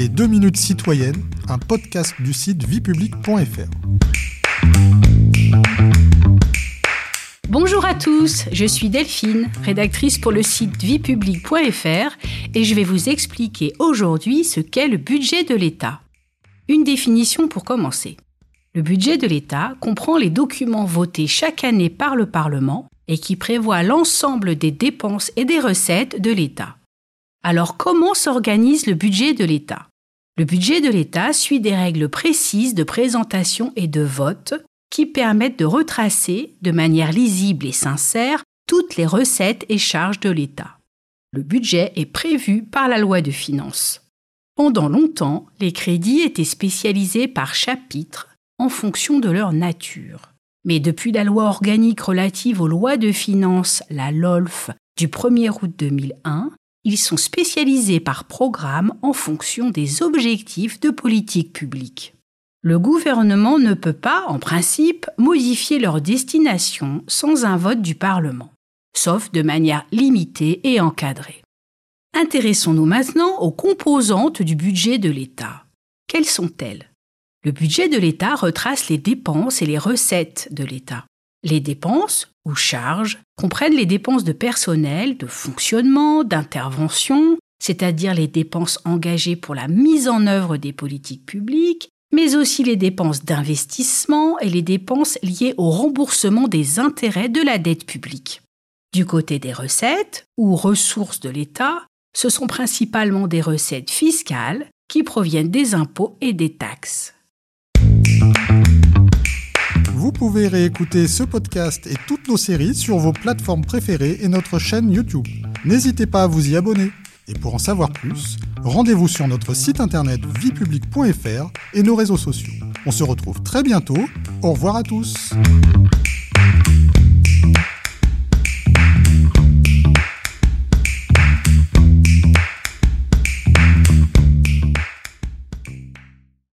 Les 2 minutes citoyennes, un podcast du site viepublic.fr. Bonjour à tous, je suis Delphine, rédactrice pour le site viepublic.fr et je vais vous expliquer aujourd'hui ce qu'est le budget de l'État. Une définition pour commencer. Le budget de l'État comprend les documents votés chaque année par le Parlement et qui prévoient l'ensemble des dépenses et des recettes de l'État. Alors comment s'organise le budget de l'État? Le budget de l'État suit des règles précises de présentation et de vote qui permettent de retracer de manière lisible et sincère toutes les recettes et charges de l'État. Le budget est prévu par la loi de finances. Pendant longtemps, les crédits étaient spécialisés par chapitre en fonction de leur nature. Mais depuis la loi organique relative aux lois de finances, la LOLF, du 1er août 2001, ils sont spécialisés par programme en fonction des objectifs de politique publique. Le gouvernement ne peut pas, en principe, modifier leur destination sans un vote du Parlement, sauf de manière limitée et encadrée. Intéressons-nous maintenant aux composantes du budget de l'État. Quelles sont-elles? Le budget de l'État retrace les dépenses et les recettes de l'État. Les dépenses, ou charges, comprennent les dépenses de personnel, de fonctionnement, d'intervention, c'est-à-dire les dépenses engagées pour la mise en œuvre des politiques publiques, mais aussi les dépenses d'investissement et les dépenses liées au remboursement des intérêts de la dette publique. Du côté des recettes, ou ressources de l'État, ce sont principalement des recettes fiscales qui proviennent des impôts et des taxes. Vous pouvez réécouter ce podcast et toutes nos séries sur vos plateformes préférées et notre chaîne YouTube. N'hésitez pas à vous y abonner. Et pour en savoir plus, rendez-vous sur notre site internet viepublic.fr et nos réseaux sociaux. On se retrouve très bientôt. Au revoir à tous.